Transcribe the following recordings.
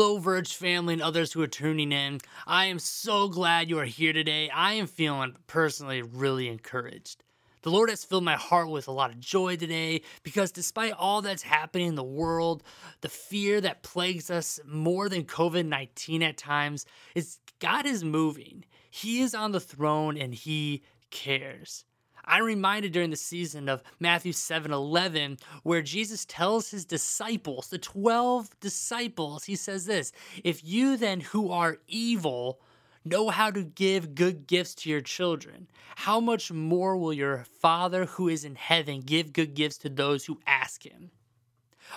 Hello, Verge family and others who are tuning in. I am so glad you are here today. I am feeling personally really encouraged. The Lord has filled my heart with a lot of joy today because despite all that's happening in the world, the fear that plagues us more than COVID 19 at times, is God is moving. He is on the throne and He cares. I'm reminded during the season of Matthew 7 11, where Jesus tells his disciples, the 12 disciples, he says this If you then who are evil know how to give good gifts to your children, how much more will your Father who is in heaven give good gifts to those who ask him?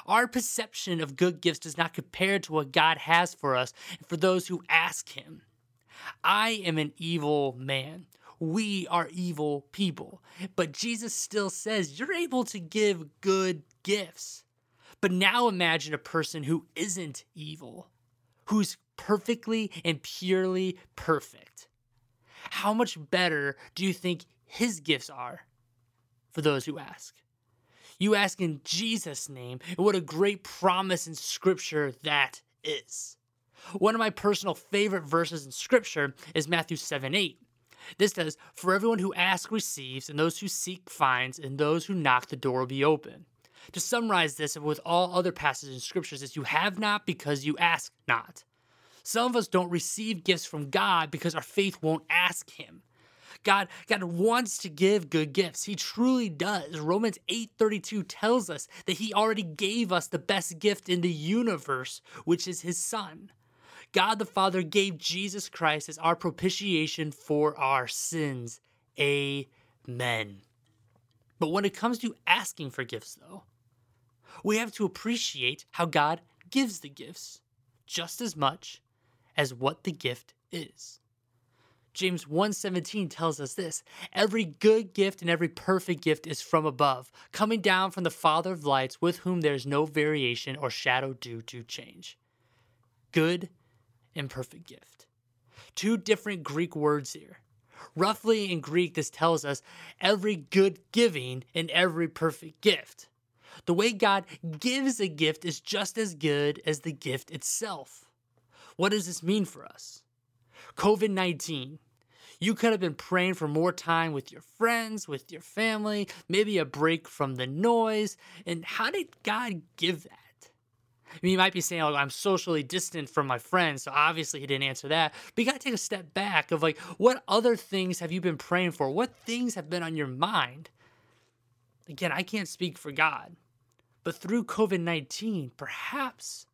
Our perception of good gifts does not compare to what God has for us and for those who ask him. I am an evil man we are evil people. But Jesus still says you're able to give good gifts. But now imagine a person who isn't evil, who's perfectly and purely perfect. How much better do you think his gifts are for those who ask? You ask in Jesus' name, and what a great promise in Scripture that is. One of my personal favorite verses in Scripture is Matthew 7 8. This says, For everyone who asks receives, and those who seek finds, and those who knock the door will be open. To summarize this, with all other passages in scriptures, is you have not because you ask not. Some of us don't receive gifts from God because our faith won't ask Him. God, God wants to give good gifts. He truly does. Romans 8:32 tells us that he already gave us the best gift in the universe, which is his son. God the Father gave Jesus Christ as our propitiation for our sins. Amen. But when it comes to asking for gifts, though, we have to appreciate how God gives the gifts just as much as what the gift is. James 1:17 tells us this, every good gift and every perfect gift is from above, coming down from the Father of lights with whom there is no variation or shadow due to change. Good imperfect gift. Two different Greek words here. Roughly in Greek, this tells us every good giving and every perfect gift. The way God gives a gift is just as good as the gift itself. What does this mean for us? COVID 19. You could have been praying for more time with your friends, with your family, maybe a break from the noise. And how did God give that? Mean, you might be saying, oh, I'm socially distant from my friends, so obviously he didn't answer that. But you got to take a step back of like, what other things have you been praying for? What things have been on your mind? Again, I can't speak for God, but through COVID 19, perhaps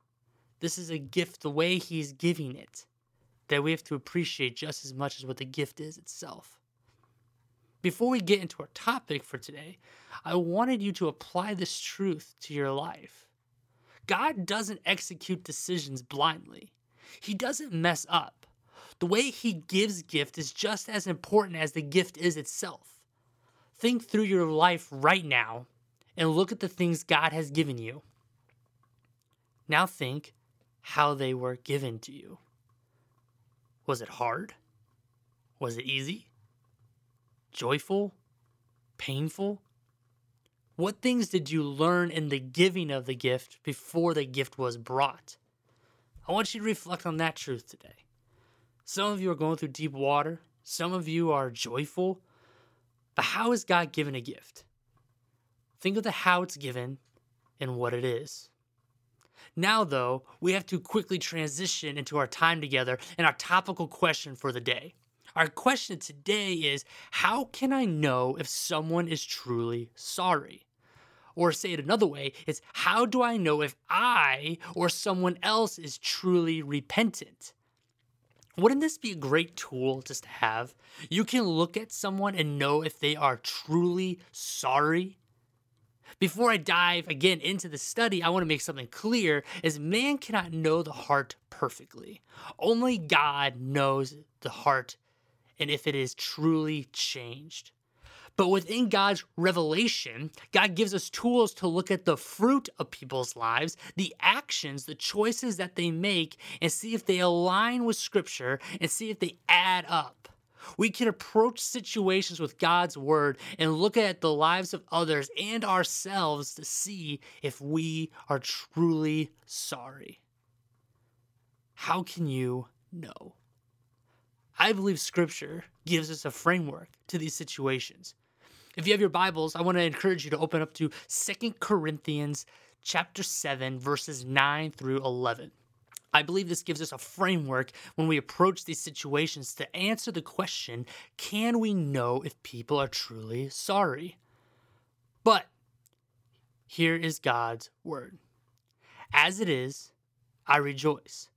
this is a gift the way he's giving it that we have to appreciate just as much as what the gift is itself. Before we get into our topic for today, I wanted you to apply this truth to your life. God doesn't execute decisions blindly. He doesn't mess up. The way he gives gift is just as important as the gift is itself. Think through your life right now and look at the things God has given you. Now think how they were given to you. Was it hard? Was it easy? Joyful? Painful? What things did you learn in the giving of the gift before the gift was brought? I want you to reflect on that truth today. Some of you are going through deep water, some of you are joyful, but how is God given a gift? Think of the how it's given and what it is. Now, though, we have to quickly transition into our time together and our topical question for the day. Our question today is How can I know if someone is truly sorry? Or say it another way, it's how do I know if I or someone else is truly repentant? Wouldn't this be a great tool just to have? You can look at someone and know if they are truly sorry. Before I dive again into the study, I want to make something clear as man cannot know the heart perfectly. Only God knows the heart and if it is truly changed. But within God's revelation, God gives us tools to look at the fruit of people's lives, the actions, the choices that they make, and see if they align with Scripture and see if they add up. We can approach situations with God's word and look at the lives of others and ourselves to see if we are truly sorry. how can you know? I believe scripture gives us a framework to these situations. If you have your Bibles, I want to encourage you to open up to Second Corinthians chapter 7 verses 9 through 11. I believe this gives us a framework when we approach these situations to answer the question can we know if people are truly sorry? But here is God's word. As it is, I rejoice,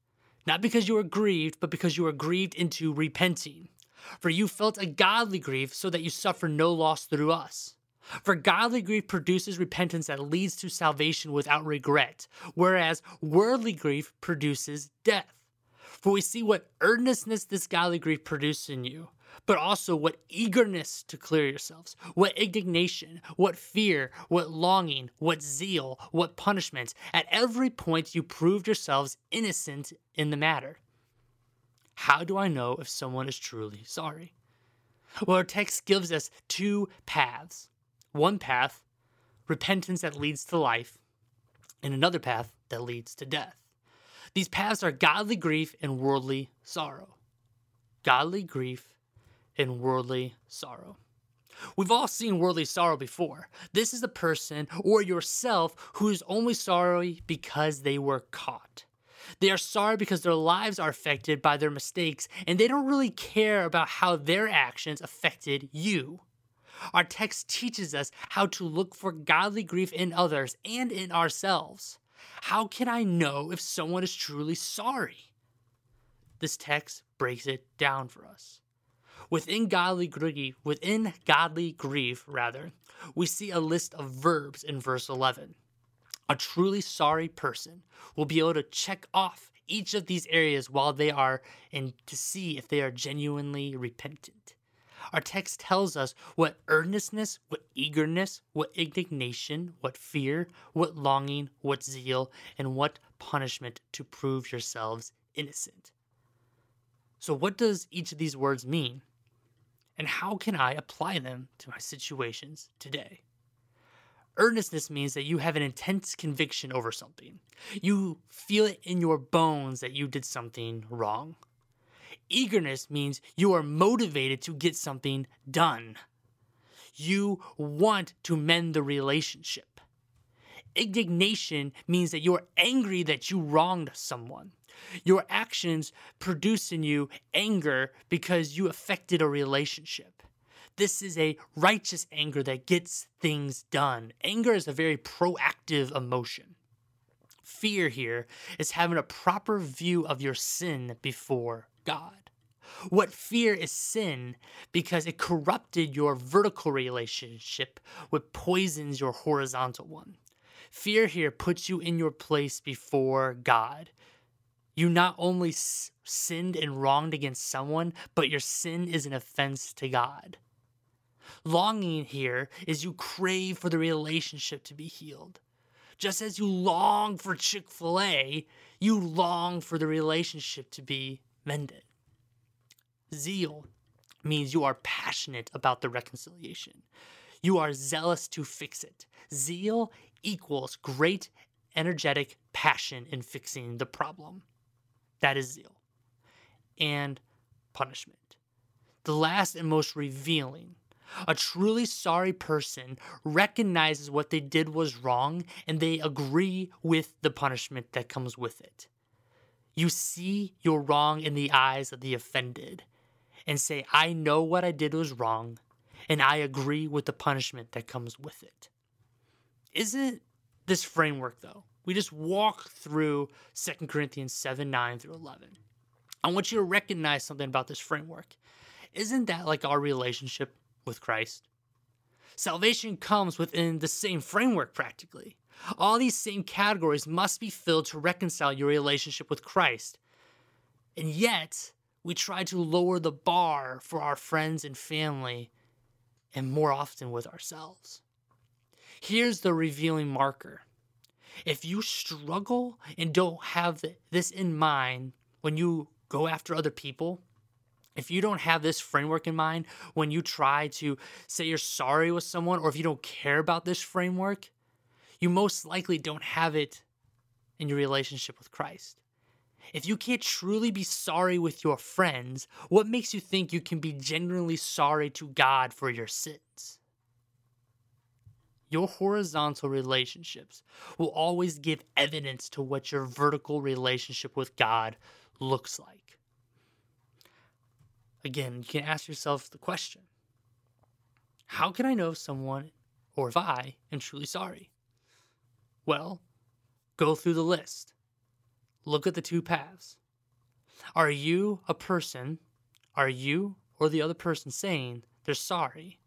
not because you are grieved, but because you are grieved into repenting. For you felt a godly grief, so that you suffer no loss through us. For godly grief produces repentance that leads to salvation without regret, whereas worldly grief produces death. For we see what earnestness this godly grief produces in you, but also what eagerness to clear yourselves, what indignation, what fear, what longing, what zeal, what punishment. At every point, you proved yourselves innocent in the matter. How do I know if someone is truly sorry? Well, our text gives us two paths one path, repentance that leads to life, and another path that leads to death. These paths are godly grief and worldly sorrow. Godly grief and worldly sorrow. We've all seen worldly sorrow before. This is a person or yourself who's only sorry because they were caught. They are sorry because their lives are affected by their mistakes and they don't really care about how their actions affected you. Our text teaches us how to look for godly grief in others and in ourselves. How can I know if someone is truly sorry? This text breaks it down for us. Within godly grief, within godly grief, rather, we see a list of verbs in verse 11. A truly sorry person will be able to check off each of these areas while they are and to see if they are genuinely repentant. Our text tells us what earnestness, what eagerness, what indignation, what fear, what longing, what zeal, and what punishment to prove yourselves innocent. So, what does each of these words mean? And how can I apply them to my situations today? Earnestness means that you have an intense conviction over something. You feel it in your bones that you did something wrong. Eagerness means you are motivated to get something done. You want to mend the relationship. Indignation means that you're angry that you wronged someone. Your actions produce in you anger because you affected a relationship. This is a righteous anger that gets things done. Anger is a very proactive emotion. Fear here is having a proper view of your sin before God. What fear is sin because it corrupted your vertical relationship, what poisons your horizontal one. Fear here puts you in your place before God. You not only sinned and wronged against someone, but your sin is an offense to God. Longing here is you crave for the relationship to be healed. Just as you long for Chick fil A, you long for the relationship to be mended. Zeal means you are passionate about the reconciliation. You are zealous to fix it. Zeal equals great energetic passion in fixing the problem. That is zeal. And punishment. The last and most revealing. A truly sorry person recognizes what they did was wrong and they agree with the punishment that comes with it. You see your wrong in the eyes of the offended and say, I know what I did was wrong, and I agree with the punishment that comes with it. Isn't this framework, though? We just walk through 2 Corinthians 7 9 through 11. I want you to recognize something about this framework. Isn't that like our relationship with Christ? Salvation comes within the same framework practically. All these same categories must be filled to reconcile your relationship with Christ. And yet, we try to lower the bar for our friends and family, and more often with ourselves. Here's the revealing marker. If you struggle and don't have this in mind when you go after other people, if you don't have this framework in mind when you try to say you're sorry with someone, or if you don't care about this framework, you most likely don't have it in your relationship with Christ. If you can't truly be sorry with your friends, what makes you think you can be genuinely sorry to God for your sins? Your horizontal relationships will always give evidence to what your vertical relationship with God looks like. Again, you can ask yourself the question How can I know if someone or if I am truly sorry? Well, go through the list. Look at the two paths. Are you a person? Are you or the other person saying they're sorry?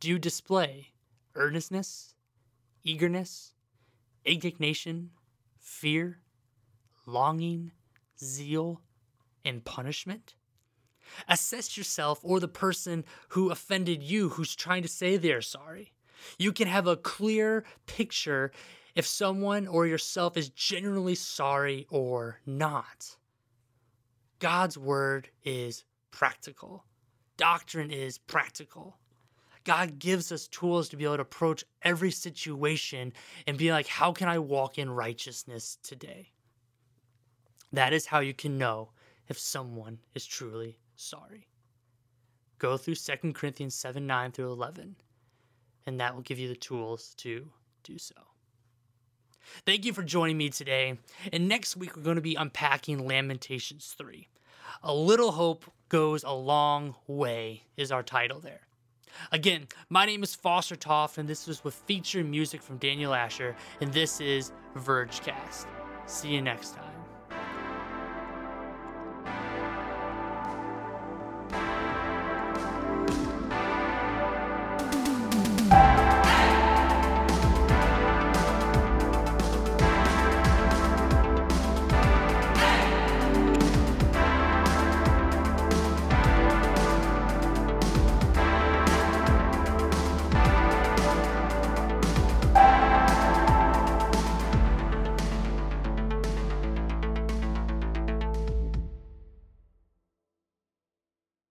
Do you display earnestness, eagerness, indignation, fear, longing, zeal, and punishment? Assess yourself or the person who offended you who's trying to say they're sorry. You can have a clear picture if someone or yourself is genuinely sorry or not. God's word is practical, doctrine is practical. God gives us tools to be able to approach every situation and be like, how can I walk in righteousness today? That is how you can know if someone is truly sorry. Go through 2 Corinthians 7 9 through 11, and that will give you the tools to do so. Thank you for joining me today. And next week, we're going to be unpacking Lamentations 3. A Little Hope Goes a Long Way is our title there. Again, my name is Foster Toff, and this was with featured music from Daniel Asher, and this is Vergecast. See you next time.